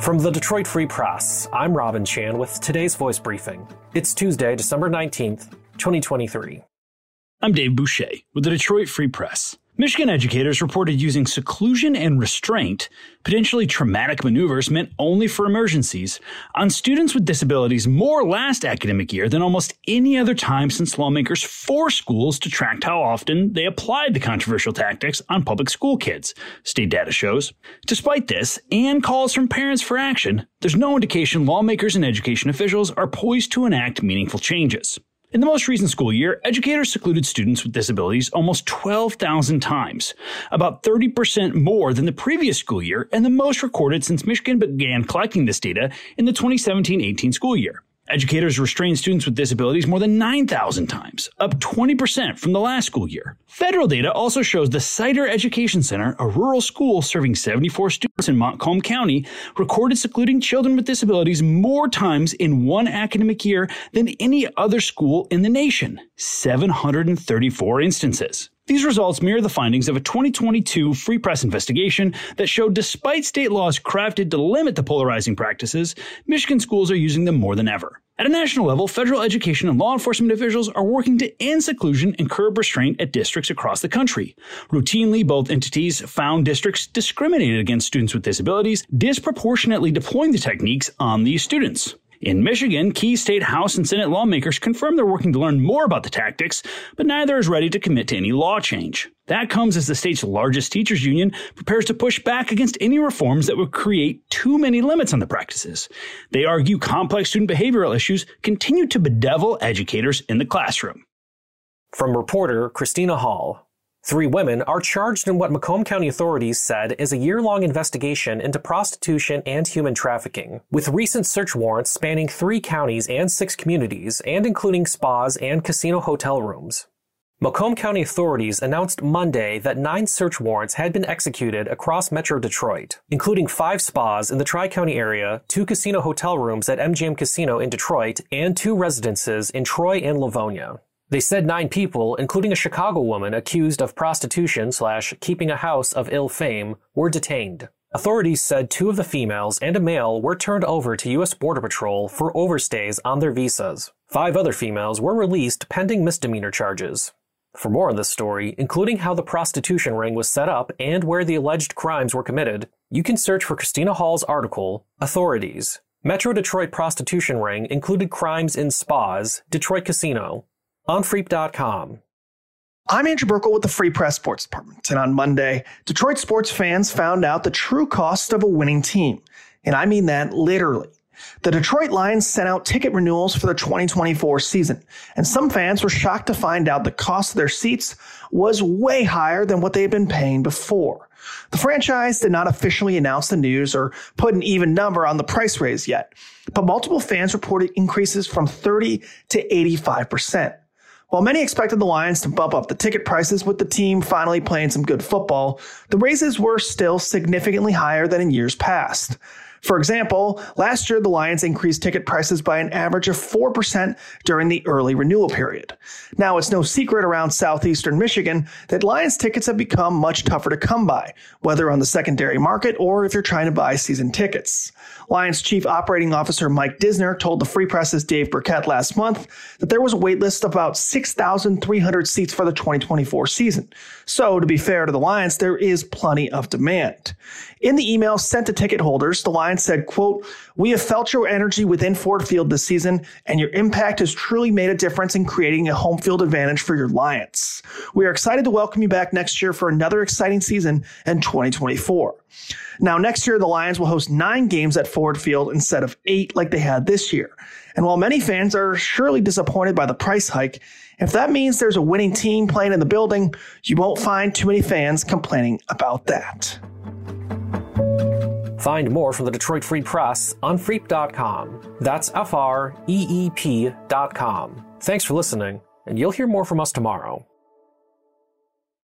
From the Detroit Free Press, I'm Robin Chan with today's voice briefing. It's Tuesday, December 19th, 2023. I'm Dave Boucher with the Detroit Free Press. Michigan educators reported using seclusion and restraint, potentially traumatic maneuvers meant only for emergencies, on students with disabilities more last academic year than almost any other time since lawmakers forced schools to track how often they applied the controversial tactics on public school kids, state data shows. Despite this, and calls from parents for action, there's no indication lawmakers and education officials are poised to enact meaningful changes. In the most recent school year, educators secluded students with disabilities almost 12,000 times, about 30% more than the previous school year and the most recorded since Michigan began collecting this data in the 2017-18 school year. Educators restrained students with disabilities more than 9,000 times, up 20% from the last school year. Federal data also shows the Cedar Education Center, a rural school serving 74 students in Montcalm County, recorded secluding children with disabilities more times in one academic year than any other school in the nation 734 instances. These results mirror the findings of a 2022 Free Press investigation that showed despite state laws crafted to limit the polarizing practices, Michigan schools are using them more than ever. At a national level, federal education and law enforcement officials are working to end seclusion and curb restraint at districts across the country. Routinely, both entities found districts discriminated against students with disabilities, disproportionately deploying the techniques on these students. In Michigan, key state House and Senate lawmakers confirm they're working to learn more about the tactics, but neither is ready to commit to any law change. That comes as the state's largest teachers union prepares to push back against any reforms that would create too many limits on the practices. They argue complex student behavioral issues continue to bedevil educators in the classroom. From reporter Christina Hall. Three women are charged in what Macomb County authorities said is a year long investigation into prostitution and human trafficking, with recent search warrants spanning three counties and six communities, and including spas and casino hotel rooms. Macomb County authorities announced Monday that nine search warrants had been executed across Metro Detroit, including five spas in the Tri County area, two casino hotel rooms at MGM Casino in Detroit, and two residences in Troy and Livonia. They said nine people, including a Chicago woman accused of prostitution slash keeping a house of ill fame, were detained. Authorities said two of the females and a male were turned over to U.S. Border Patrol for overstays on their visas. Five other females were released pending misdemeanor charges. For more on this story, including how the prostitution ring was set up and where the alleged crimes were committed, you can search for Christina Hall's article, Authorities. Metro Detroit prostitution ring included crimes in spas, Detroit Casino, on Freep.com. I'm Andrew Burkle with the Free Press Sports Department, and on Monday, Detroit sports fans found out the true cost of a winning team. And I mean that literally. The Detroit Lions sent out ticket renewals for the 2024 season, and some fans were shocked to find out the cost of their seats was way higher than what they had been paying before. The franchise did not officially announce the news or put an even number on the price raise yet, but multiple fans reported increases from 30 to 85%. While many expected the Lions to bump up the ticket prices with the team finally playing some good football, the raises were still significantly higher than in years past. For example, last year the Lions increased ticket prices by an average of 4% during the early renewal period. Now, it's no secret around southeastern Michigan that Lions tickets have become much tougher to come by, whether on the secondary market or if you're trying to buy season tickets. Lions Chief Operating Officer Mike Disner told the Free Press's Dave Birkett last month that there was a waitlist of about 6,300 seats for the 2024 season. So, to be fair to the Lions, there is plenty of demand. In the email sent to ticket holders, the Lions said, quote, We have felt your energy within Ford Field this season, and your impact has truly made a difference in creating a home field advantage for your Lions. We are excited to welcome you back next year for another exciting season in 2024. Now, next year, the Lions will host nine games at Ford Field instead of eight like they had this year. And while many fans are surely disappointed by the price hike, if that means there's a winning team playing in the building, you won't find too many fans complaining about that. Find more from the Detroit Free Press on Freep.com. That's F R E E P.com. Thanks for listening, and you'll hear more from us tomorrow.